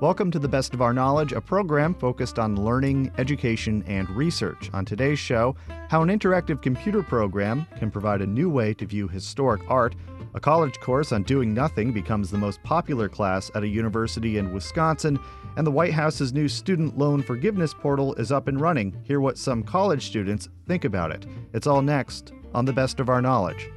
Welcome to the Best of Our Knowledge, a program focused on learning, education, and research. On today's show, how an interactive computer program can provide a new way to view historic art. A college course on doing nothing becomes the most popular class at a university in Wisconsin, and the White House's new student loan forgiveness portal is up and running. Hear what some college students think about it. It's all next on the Best of Our Knowledge.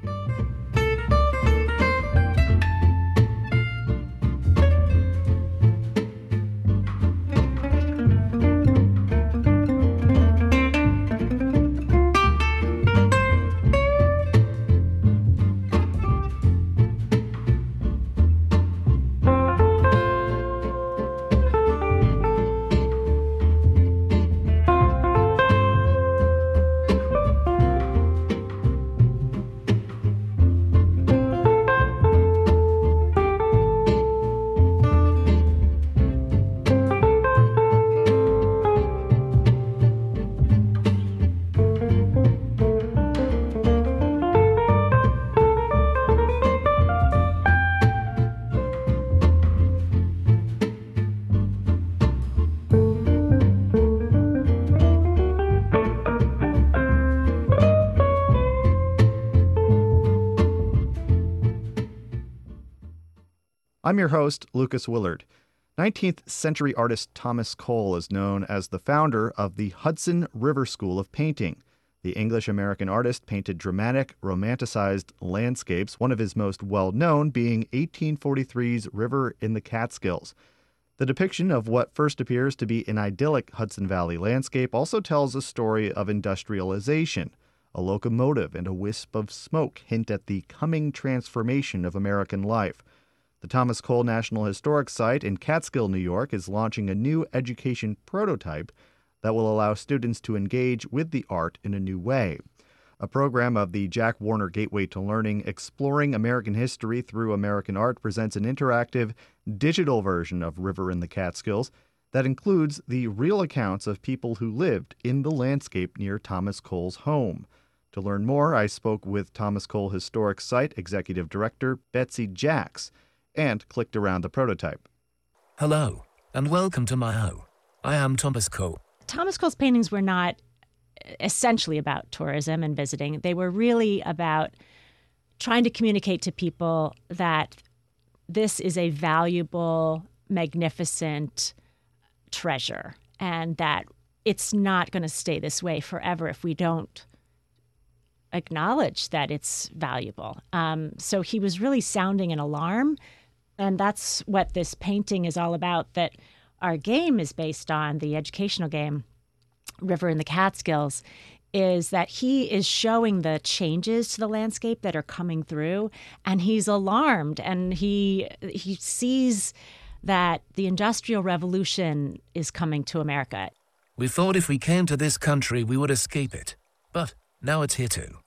I'm your host, Lucas Willard. 19th century artist Thomas Cole is known as the founder of the Hudson River School of Painting. The English American artist painted dramatic, romanticized landscapes, one of his most well known being 1843's River in the Catskills. The depiction of what first appears to be an idyllic Hudson Valley landscape also tells a story of industrialization. A locomotive and a wisp of smoke hint at the coming transformation of American life. The Thomas Cole National Historic Site in Catskill, New York, is launching a new education prototype that will allow students to engage with the art in a new way. A program of the Jack Warner Gateway to Learning Exploring American History Through American Art presents an interactive digital version of River in the Catskills that includes the real accounts of people who lived in the landscape near Thomas Cole's home. To learn more, I spoke with Thomas Cole Historic Site Executive Director Betsy Jacks and clicked around the prototype. Hello, and welcome to my home. I am Thomas Cole. Thomas Cole's paintings were not essentially about tourism and visiting. They were really about trying to communicate to people that this is a valuable, magnificent treasure and that it's not going to stay this way forever if we don't acknowledge that it's valuable. Um, so he was really sounding an alarm and that's what this painting is all about that our game is based on, the educational game, River in the Catskills, is that he is showing the changes to the landscape that are coming through and he's alarmed and he he sees that the industrial revolution is coming to America. We thought if we came to this country we would escape it. But now it's here too.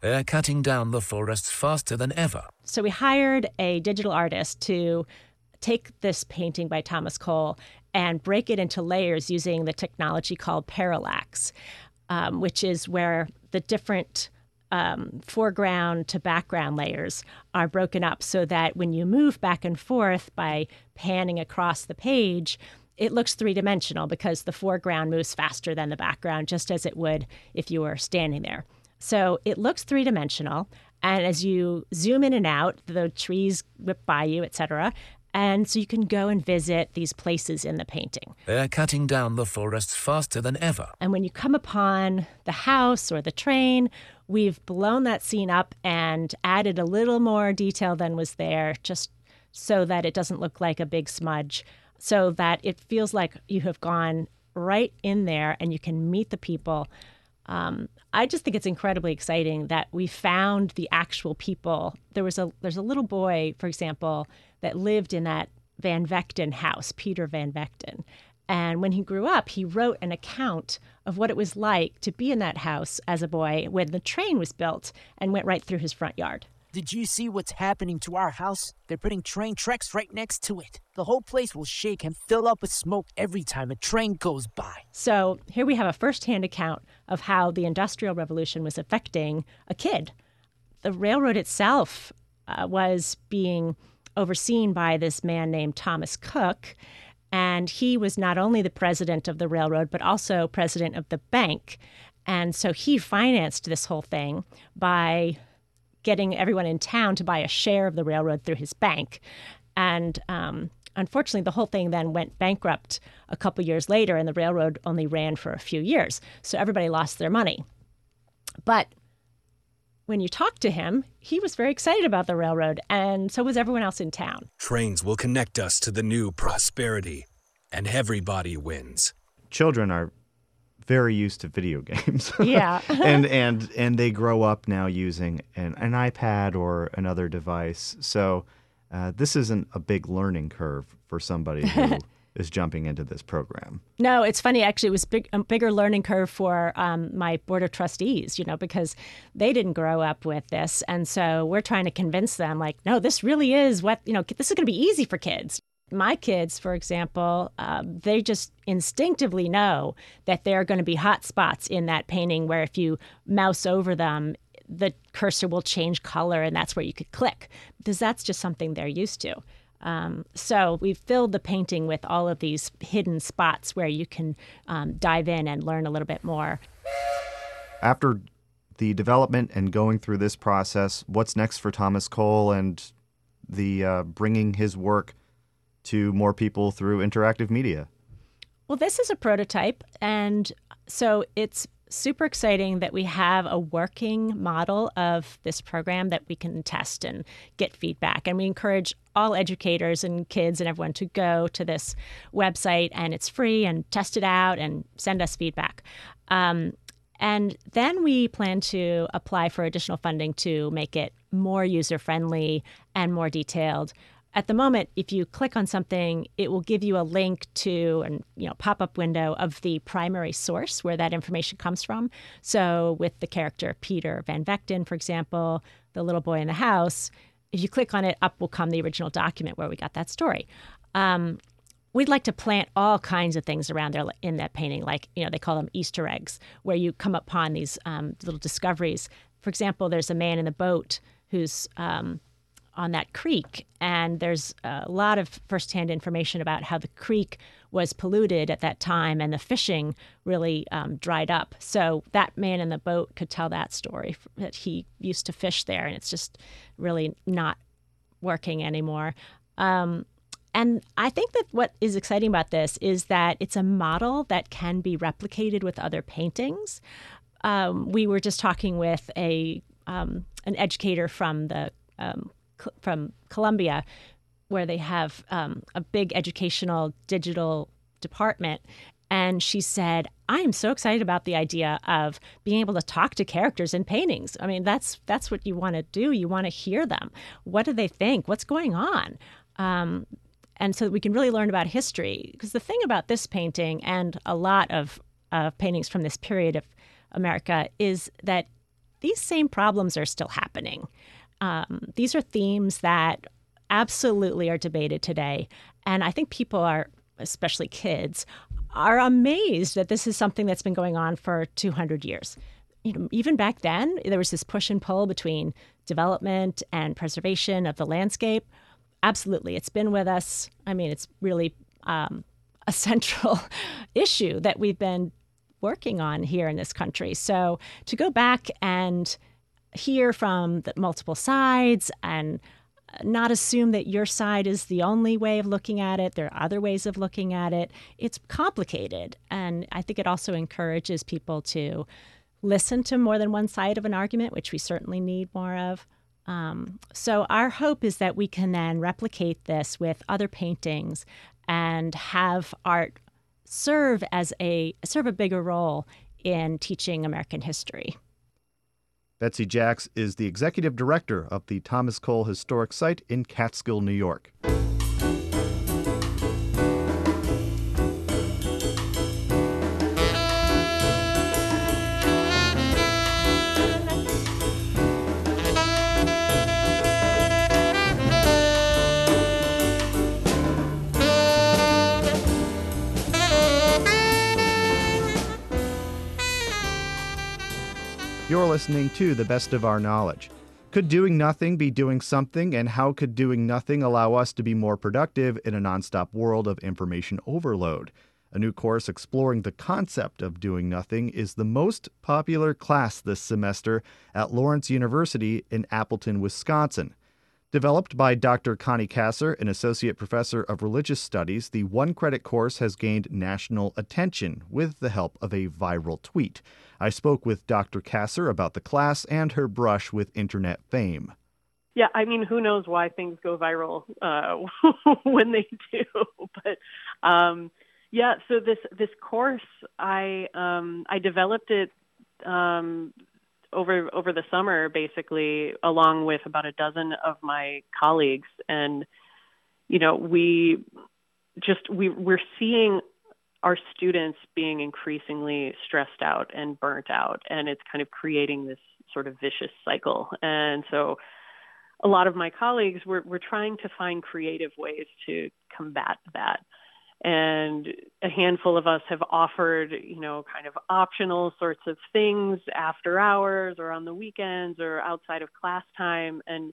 They're cutting down the forests faster than ever. So we hired a digital artist to take this painting by Thomas Cole and break it into layers using the technology called parallax, um, which is where the different um, foreground to background layers are broken up so that when you move back and forth by panning across the page, it looks three dimensional because the foreground moves faster than the background, just as it would if you were standing there. So it looks three dimensional. And as you zoom in and out, the trees whip by you, etc. And so you can go and visit these places in the painting. They're cutting down the forests faster than ever. And when you come upon the house or the train, we've blown that scene up and added a little more detail than was there, just so that it doesn't look like a big smudge, so that it feels like you have gone right in there and you can meet the people um, I just think it's incredibly exciting that we found the actual people. There was a there's a little boy, for example, that lived in that Van Vechten house, Peter Van Vechten. And when he grew up, he wrote an account of what it was like to be in that house as a boy when the train was built and went right through his front yard. Did you see what's happening to our house? They're putting train tracks right next to it. The whole place will shake and fill up with smoke every time a train goes by. So here we have a first-hand account of how the Industrial Revolution was affecting a kid. The railroad itself uh, was being overseen by this man named Thomas Cooke. And he was not only the president of the railroad, but also president of the bank. And so he financed this whole thing by getting everyone in town to buy a share of the railroad through his bank. And um, unfortunately, the whole thing then went bankrupt a couple years later, and the railroad only ran for a few years. So everybody lost their money. But when you talked to him, he was very excited about the railroad, and so was everyone else in town. Trains will connect us to the new prosperity, and everybody wins. Children are very used to video games. Yeah. and and and they grow up now using an, an iPad or another device. So uh, this isn't a big learning curve for somebody who is jumping into this program. No, it's funny. Actually, it was big, a bigger learning curve for um, my board of trustees, you know, because they didn't grow up with this. And so we're trying to convince them, like, no, this really is what, you know, this is going to be easy for kids. My kids, for example, um, they just instinctively know that there are going to be hot spots in that painting where if you mouse over them, the cursor will change color and that's where you could click because that's just something they're used to. Um, so we've filled the painting with all of these hidden spots where you can um, dive in and learn a little bit more. After the development and going through this process, what's next for Thomas Cole and the uh, bringing his work to more people through interactive media? Well, this is a prototype, and so it's super exciting that we have a working model of this program that we can test and get feedback. And we encourage all educators and kids and everyone to go to this website, and it's free and test it out and send us feedback. Um, and then we plan to apply for additional funding to make it more user friendly and more detailed at the moment, if you click on something, it will give you a link to an you know pop-up window of the primary source where that information comes from. So with the character Peter Van Vechten, for example, the little boy in the house, if you click on it, up will come the original document where we got that story. Um, we'd like to plant all kinds of things around there in that painting, like you know they call them Easter eggs, where you come upon these um, little discoveries. For example, there's a man in the boat who's um, on that creek. And there's a lot of firsthand information about how the creek was polluted at that time and the fishing really um, dried up. So that man in the boat could tell that story that he used to fish there, and it's just really not working anymore. Um, and I think that what is exciting about this is that it's a model that can be replicated with other paintings. Um, we were just talking with a um, an educator from the um, from Columbia, where they have um, a big educational digital department. And she said, "I am so excited about the idea of being able to talk to characters in paintings. I mean, that's that's what you want to do. You want to hear them. What do they think? What's going on?" Um, and so we can really learn about history. Because the thing about this painting and a lot of uh, paintings from this period of America is that these same problems are still happening. Um, these are themes that absolutely are debated today. And I think people are, especially kids, are amazed that this is something that's been going on for 200 years. You know, even back then, there was this push and pull between development and preservation of the landscape. Absolutely, it's been with us. I mean, it's really um, a central issue that we've been working on here in this country. So to go back and hear from multiple sides and not assume that your side is the only way of looking at it. There are other ways of looking at it. It's complicated. And I think it also encourages people to listen to more than one side of an argument, which we certainly need more of. Um, so, our hope is that we can then replicate this with other paintings and have art serve as a serve a bigger role in teaching American history. Betsy Jacks is the executive director of the Thomas Cole Historic Site in Catskill, New York. Listening to The Best of Our Knowledge. Could doing nothing be doing something? And how could doing nothing allow us to be more productive in a nonstop world of information overload? A new course exploring the concept of doing nothing is the most popular class this semester at Lawrence University in Appleton, Wisconsin. Developed by Dr. Connie Kassor, an associate professor of religious studies, the one credit course has gained national attention with the help of a viral tweet. I spoke with Dr. Kassor about the class and her brush with internet fame. Yeah, I mean, who knows why things go viral uh, when they do? But um, yeah, so this this course, I um, I developed it um, over over the summer, basically, along with about a dozen of my colleagues, and you know, we just we we're seeing our students being increasingly stressed out and burnt out, and it's kind of creating this sort of vicious cycle. And so, a lot of my colleagues were we're trying to find creative ways to combat that and a handful of us have offered you know kind of optional sorts of things after hours or on the weekends or outside of class time. And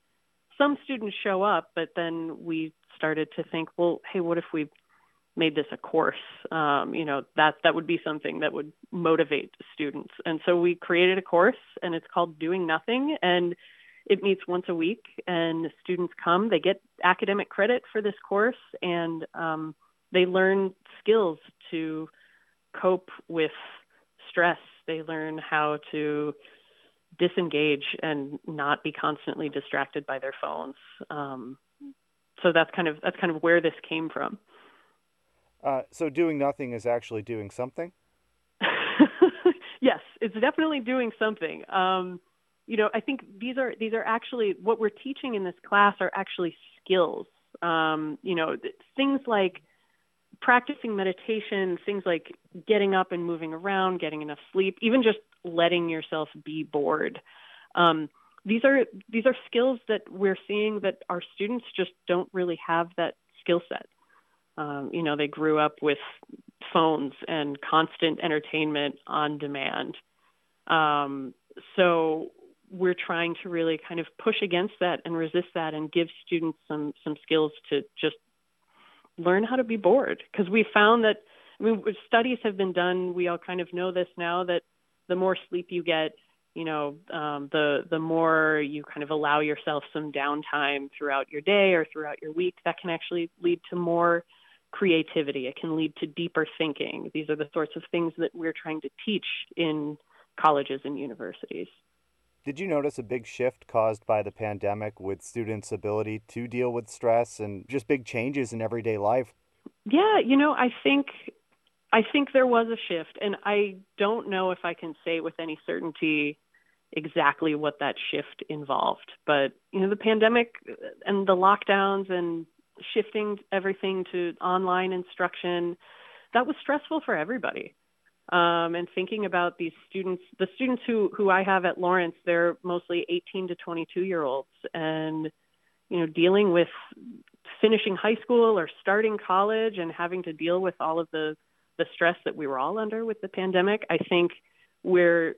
some students show up but then we started to think well hey what if we made this a course? Um, you know that that would be something that would motivate students. And so we created a course and it's called doing nothing and it meets once a week and students come they get academic credit for this course and um, they learn skills to cope with stress. They learn how to disengage and not be constantly distracted by their phones. Um, so that's kind of that's kind of where this came from. Uh, so doing nothing is actually doing something. yes, it's definitely doing something. Um, you know, I think these are these are actually what we're teaching in this class are actually skills. Um, you know, things like practicing meditation, things like getting up and moving around, getting enough sleep, even just letting yourself be bored. Um, these are these are skills that we're seeing that our students just don't really have that skill set. Um, you know, they grew up with phones and constant entertainment on demand. Um, so we're trying to really kind of push against that and resist that and give students some some skills to just learn how to be bored because we found that I mean studies have been done we all kind of know this now that the more sleep you get you know um, the the more you kind of allow yourself some downtime throughout your day or throughout your week that can actually lead to more creativity. It can lead to deeper thinking. These are the sorts of things that we're trying to teach in colleges and universities did you notice a big shift caused by the pandemic with students' ability to deal with stress and just big changes in everyday life? Yeah, you know, I think I think there was a shift and I don't know if I can say with any certainty exactly what that shift involved, but you know, the pandemic and the lockdowns and shifting everything to online instruction, that was stressful for everybody um, and thinking about these students, the students who who I have at Lawrence, they're mostly 18 to 22 year olds, and you know, dealing with finishing high school or starting college and having to deal with all of the the stress that we were all under with the pandemic. I think we're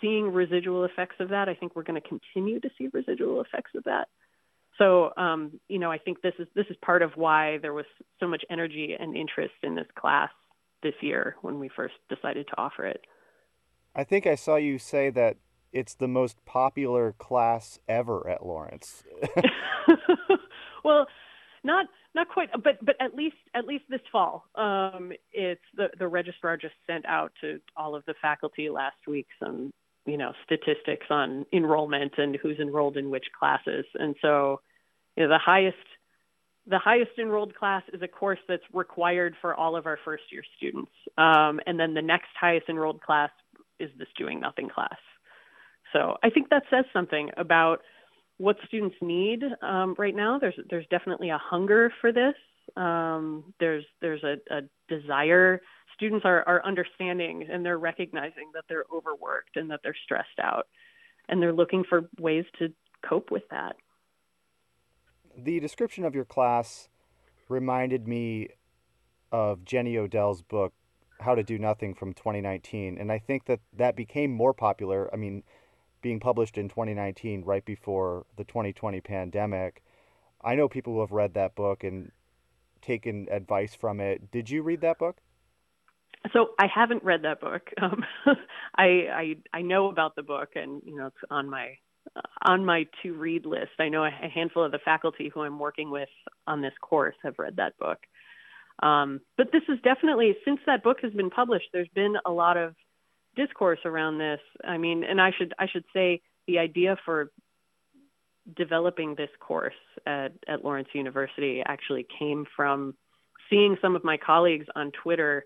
seeing residual effects of that. I think we're going to continue to see residual effects of that. So, um, you know, I think this is this is part of why there was so much energy and interest in this class this year when we first decided to offer it. I think I saw you say that it's the most popular class ever at Lawrence. well, not not quite, but but at least at least this fall, um, it's the the registrar just sent out to all of the faculty last week some you know statistics on enrollment and who's enrolled in which classes, and so you know the highest the highest enrolled class is a course that's required for all of our first year students. Um, and then the next highest enrolled class is this doing nothing class. So I think that says something about what students need um, right now. There's there's definitely a hunger for this. Um, there's there's a, a desire. Students are, are understanding and they're recognizing that they're overworked and that they're stressed out, and they're looking for ways to cope with that the description of your class reminded me of Jenny Odell's book, How to Do Nothing from 2019. And I think that that became more popular. I mean, being published in 2019, right before the 2020 pandemic. I know people who have read that book and taken advice from it. Did you read that book? So I haven't read that book. Um, I, I I know about the book, and you know it's on my on my to read list. I know a, handful of the faculty who I'm working with on this course have read that book. Um, but this is definitely since that book has been published, there's been a lot of discourse around this. I mean, and I should I should say the idea for developing this course at, at Lawrence University actually came from seeing some of my colleagues on Twitter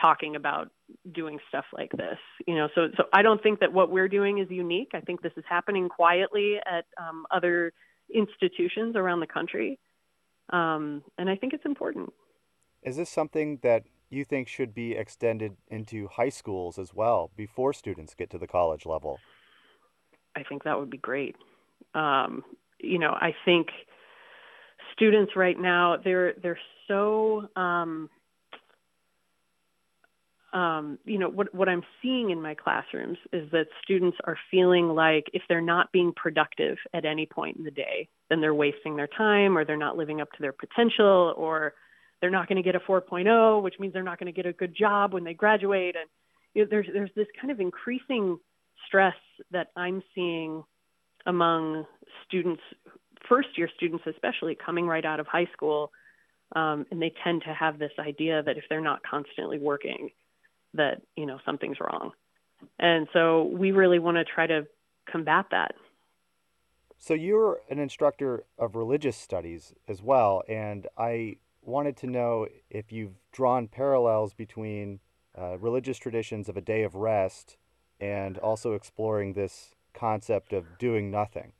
talking about doing stuff like this. You know, so so I don't think that what we're doing is unique. I think this is happening quietly at um, other institutions around the country, um, and I think it's important. Is this something that you think should be extended into high schools as well before students get to the college level? I think that would be great. Um, you know, I think students right now they're they're so um, um, you know what what I'm seeing in my classrooms is that students are feeling like if they're not being productive at any point in the day, then they're wasting their time or they're not living up to their potential or they're not going to get a 4.0, which means they're not going to get a good job when they graduate. And you know, there's there's this kind of increasing stress that I'm seeing among students, first year students especially, coming right out of high school, um, and they tend to have this idea that if they're not constantly working, that you know something's wrong. And so we really want to try to combat that. So you're an instructor of religious studies as well, and I wanted to know if you've drawn parallels between uh, religious traditions of a day of rest and also exploring this concept of doing nothing.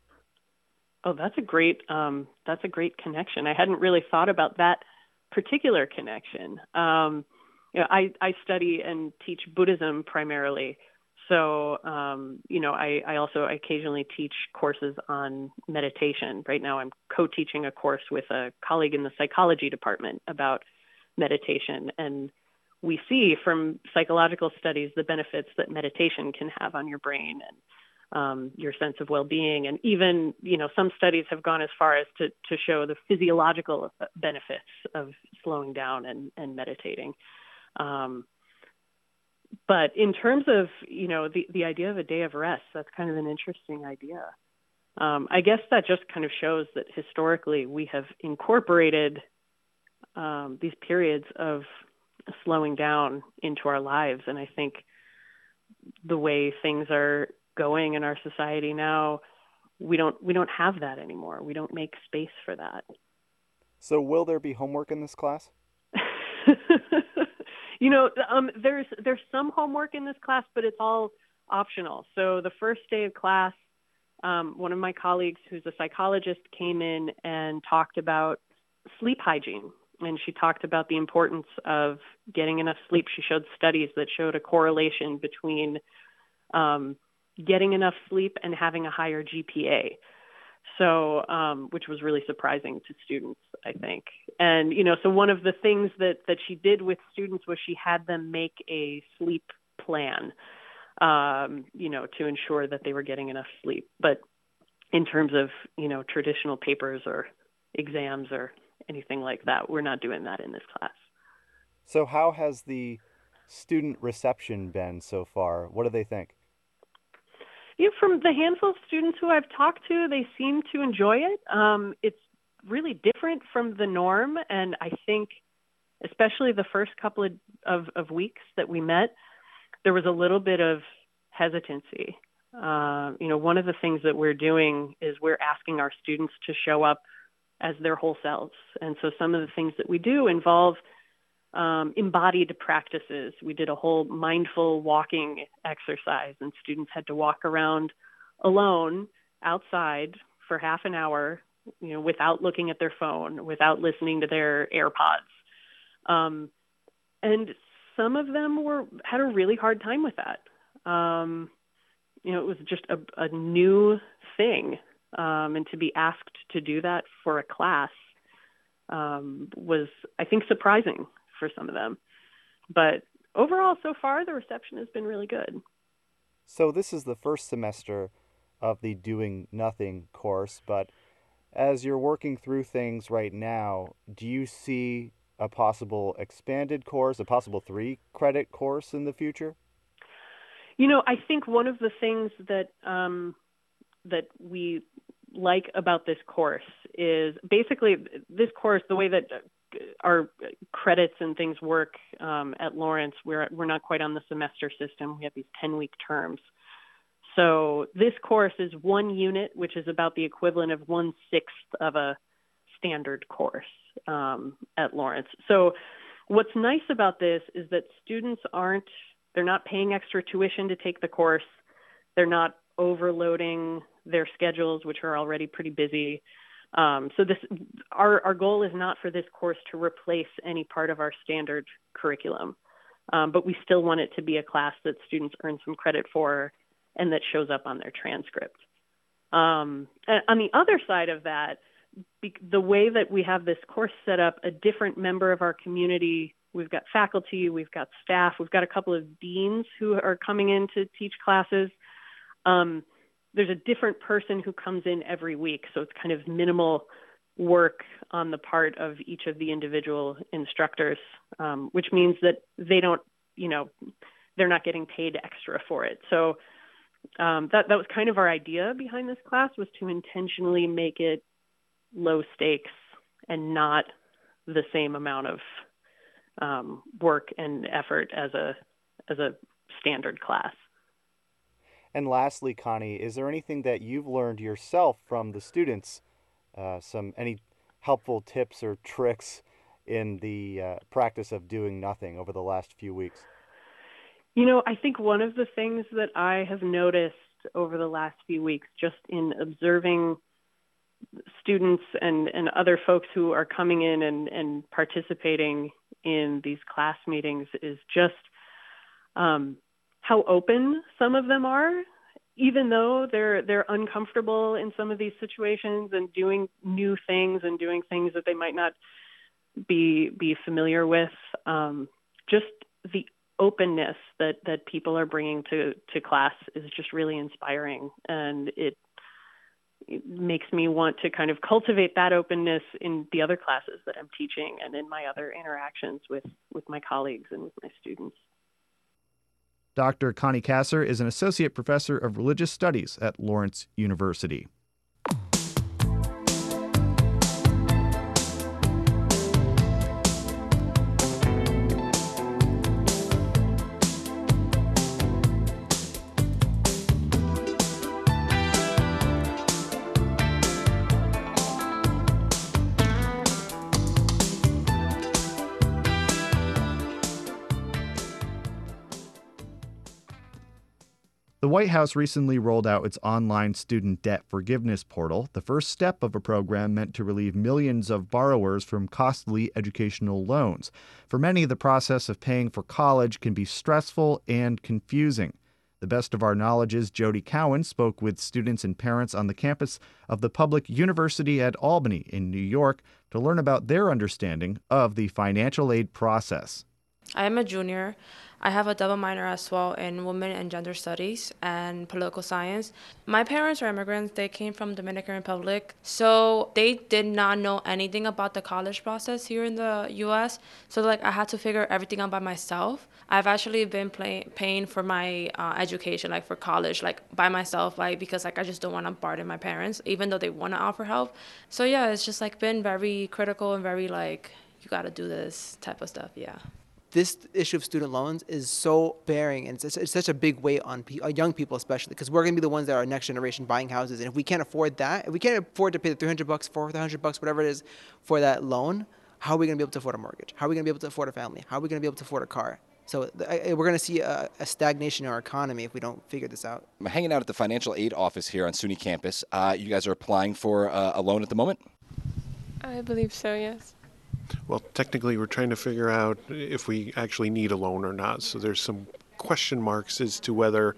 Oh, that's a great um, that's a great connection. I hadn't really thought about that particular connection. Um, you know, I, I study and teach Buddhism primarily, so, um, you know, I, I also occasionally teach courses on meditation. Right now, I'm co teaching a course with a colleague in the psychology department about meditation. And we see from psychological studies the benefits that meditation can have on your brain and um, your sense of well-being, and even you know some studies have gone as far as to to show the physiological benefits of slowing down and and meditating. Um, but in terms of you know the the idea of a day of rest, that's kind of an interesting idea. Um, I guess that just kind of shows that historically we have incorporated um, these periods of slowing down into our lives, and I think the way things are going in our society now, we don't we don't have that anymore. We don't make space for that. So, will there be homework in this class? you know, um, there's there's some homework in this class, but it's all optional. So the first day of class, um, one of my colleagues, who's a psychologist, came in and talked about sleep hygiene, and she talked about the importance of getting enough sleep. She showed studies that showed a correlation between um, getting enough sleep and having a higher GPA so um, which was really surprising to students i think. And you know so one of the things that that she did with students was she had them make a sleep plan um, you know to ensure that they were getting enough sleep. But in terms of you know traditional papers or exams or anything like that we're not doing that in this class. So how has the student reception been so far? What do they think you know, from the handful of students who I've talked to, they seem to enjoy it. Um, it's really different from the norm, and I think, especially the first couple of, of, of weeks that we met, there was a little bit of hesitancy. Uh, you know, one of the things that we're doing is we're asking our students to show up as their whole selves, and so some of the things that we do involve um, embodied practices. We did a whole mindful walking exercise, and students had to walk around alone outside for half an hour, you know, without looking at their phone, without listening to their AirPods. Um, and some of them were had a really hard time with that. Um, you know, it was just a, a new thing, um, and to be asked to do that for a class um, was, I think, surprising for some of them. But overall, so far, the reception has been really good. So, this is the first semester of the Doing Nothing course, but as you're working through things right now, do you see a possible expanded course, a possible three credit course in the future? You know, I think one of the things that um, that we like about this course is basically this course, the way that our credits and things work um, at Lawrence, we're we're not quite on the semester system. We have these ten week terms. So this course is one unit, which is about the equivalent of one sixth of a standard course um, at Lawrence. So what's nice about this is that students aren't they're not paying extra tuition to take the course. They're not overloading their schedules, which are already pretty busy. Um, so this, our, our goal is not for this course to replace any part of our standard curriculum, um, but we still want it to be a class that students earn some credit for and that shows up on their transcript. Um, on the other side of that, be, the way that we have this course set up, a different member of our community, we've got faculty, we've got staff, we've got a couple of deans who are coming in to teach classes. Um, there's a different person who comes in every week, so it's kind of minimal work on the part of each of the individual instructors, um, which means that they don't, you know, they're not getting paid extra for it. So um, that that was kind of our idea behind this class was to intentionally make it low stakes and not the same amount of um, work and effort as a as a standard class. And lastly, Connie, is there anything that you've learned yourself from the students? Uh, some any helpful tips or tricks in the uh, practice of doing nothing over the last few weeks? You know, I think one of the things that I have noticed over the last few weeks, just in observing students and, and other folks who are coming in and, and participating in these class meetings, is just um, how open some of them are even though they're they're uncomfortable in some of these situations and doing new things and doing things that they might not be be familiar with um, just the openness that that people are bringing to to class is just really inspiring and it, it makes me want to kind of cultivate that openness in the other classes that I'm teaching and in my other interactions with with my colleagues and with my students. Dr. Connie Kassor is an associate professor of religious studies at Lawrence University. The White House recently rolled out its online student debt forgiveness portal, the first step of a program meant to relieve millions of borrowers from costly educational loans. For many, the process of paying for college can be stressful and confusing. The best of our knowledge is Jody Cowan spoke with students and parents on the campus of the Public University at Albany in New York to learn about their understanding of the financial aid process. I am a junior. I have a double minor as well in women and gender studies and political science. My parents are immigrants. They came from Dominican Republic. So they did not know anything about the college process here in the US. So like I had to figure everything out by myself. I've actually been play- paying for my uh, education like for college like by myself like because like I just don't want to burden my parents even though they want to offer help. So yeah, it's just like been very critical and very like you got to do this type of stuff. Yeah this issue of student loans is so bearing and it's, it's such a big weight on pe- uh, young people especially because we're going to be the ones that are next generation buying houses and if we can't afford that if we can't afford to pay the 300 bucks 400 bucks whatever it is for that loan how are we going to be able to afford a mortgage how are we going to be able to afford a family how are we going to be able to afford a car so we're going to see a, a, stagnation in our economy if we don't figure this out. I'm hanging out at the financial aid office here on SUNY campus. Uh, you guys are applying for uh, a loan at the moment? I believe so, yes. Well, technically, we're trying to figure out if we actually need a loan or not. So there's some question marks as to whether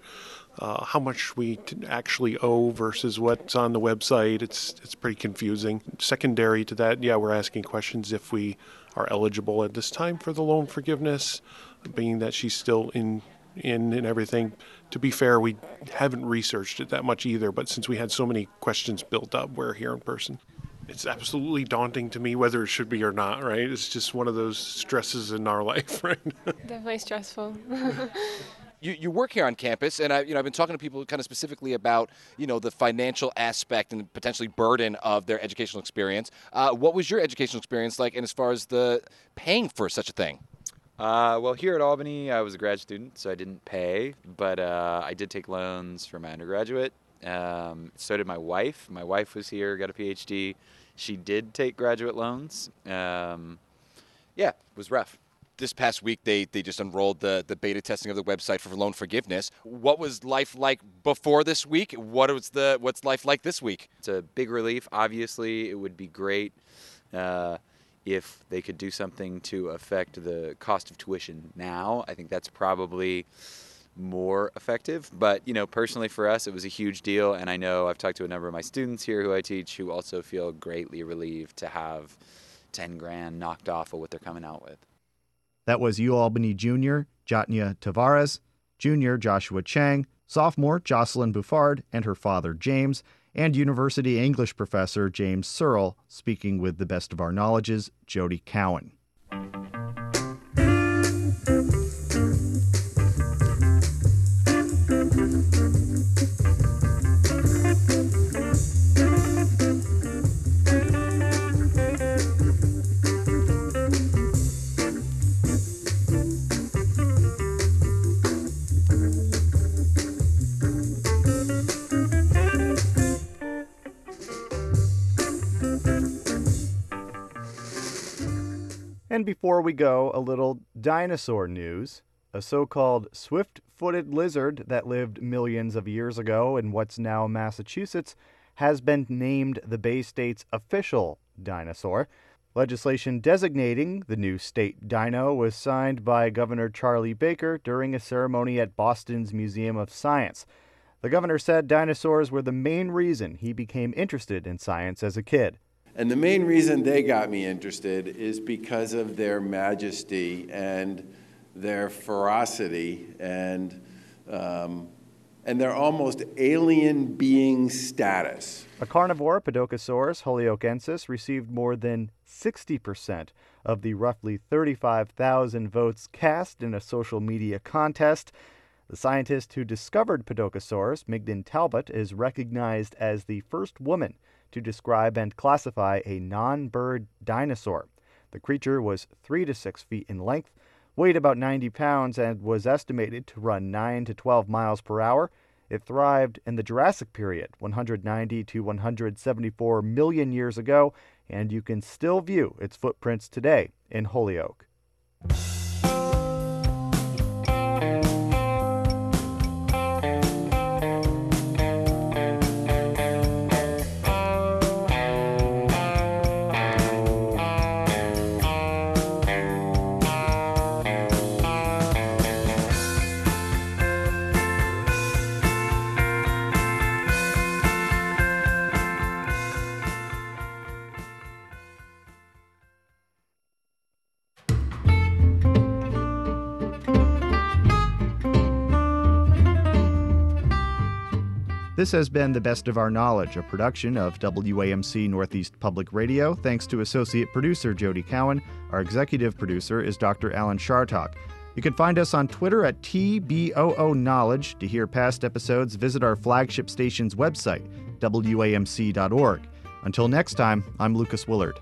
uh, how much we actually owe versus what's on the website. It's it's pretty confusing. Secondary to that, yeah, we're asking questions if we are eligible at this time for the loan forgiveness, being that she's still in in and everything. To be fair, we haven't researched it that much either, but since we had so many questions built up, we're here in person. It's absolutely daunting to me whether it should be or not, right? It's just one of those stresses in our life, right? Definitely stressful. you, you work here on campus, and I, you know, I've been talking to people kind of specifically about, you know, the financial aspect and potentially burden of their educational experience. Uh, what was your educational experience like, and as far as the paying for such a thing? Uh, well, here at Albany, I was a grad student, so I didn't pay, but uh, I did take loans for my undergraduate. Um, so did my wife. My wife was here, got a PhD. She did take graduate loans. Um, yeah, it was rough this past week they, they just unrolled the, the beta testing of the website for loan forgiveness. What was life like before this week? What was the what's life like this week? It's a big relief. Obviously, it would be great uh, if they could do something to affect the cost of tuition now. I think that's probably more effective. But you know, personally for us, it was a huge deal, and I know I've talked to a number of my students here who I teach who also feel greatly relieved to have 10 grand knocked off of what they're coming out with. That was UAlbany Jr. Jatnya Tavares, Junior Joshua Chang, sophomore Jocelyn Buffard and her father James, and University English professor James Searle, speaking with the best of our knowledges, Jody Cowan. And before we go, a little dinosaur news. A so called swift footed lizard that lived millions of years ago in what's now Massachusetts has been named the Bay State's official dinosaur. Legislation designating the new state dino was signed by Governor Charlie Baker during a ceremony at Boston's Museum of Science. The governor said dinosaurs were the main reason he became interested in science as a kid. And the main reason they got me interested is because of their majesty and their ferocity and, um, and their almost alien being status. A carnivore, Podokesaurus holyokensis, received more than 60% of the roughly 35,000 votes cast in a social media contest. The scientist who discovered Podokesaurus, Mignon Talbot, is recognized as the first woman to describe and classify a non bird dinosaur. The creature was 3 to 6 feet in length, weighed about 90 pounds, and was estimated to run 9 to 12 miles per hour. It thrived in the Jurassic period, 190 to 174 million years ago, and you can still view its footprints today in Holyoke. This has been The Best of Our Knowledge, a production of WAMC Northeast Public Radio. Thanks to associate producer Jody Cowan. Our executive producer is Dr. Alan Chartock. You can find us on Twitter at TBOO Knowledge. To hear past episodes, visit our flagship station's website, WAMC.org. Until next time, I'm Lucas Willard.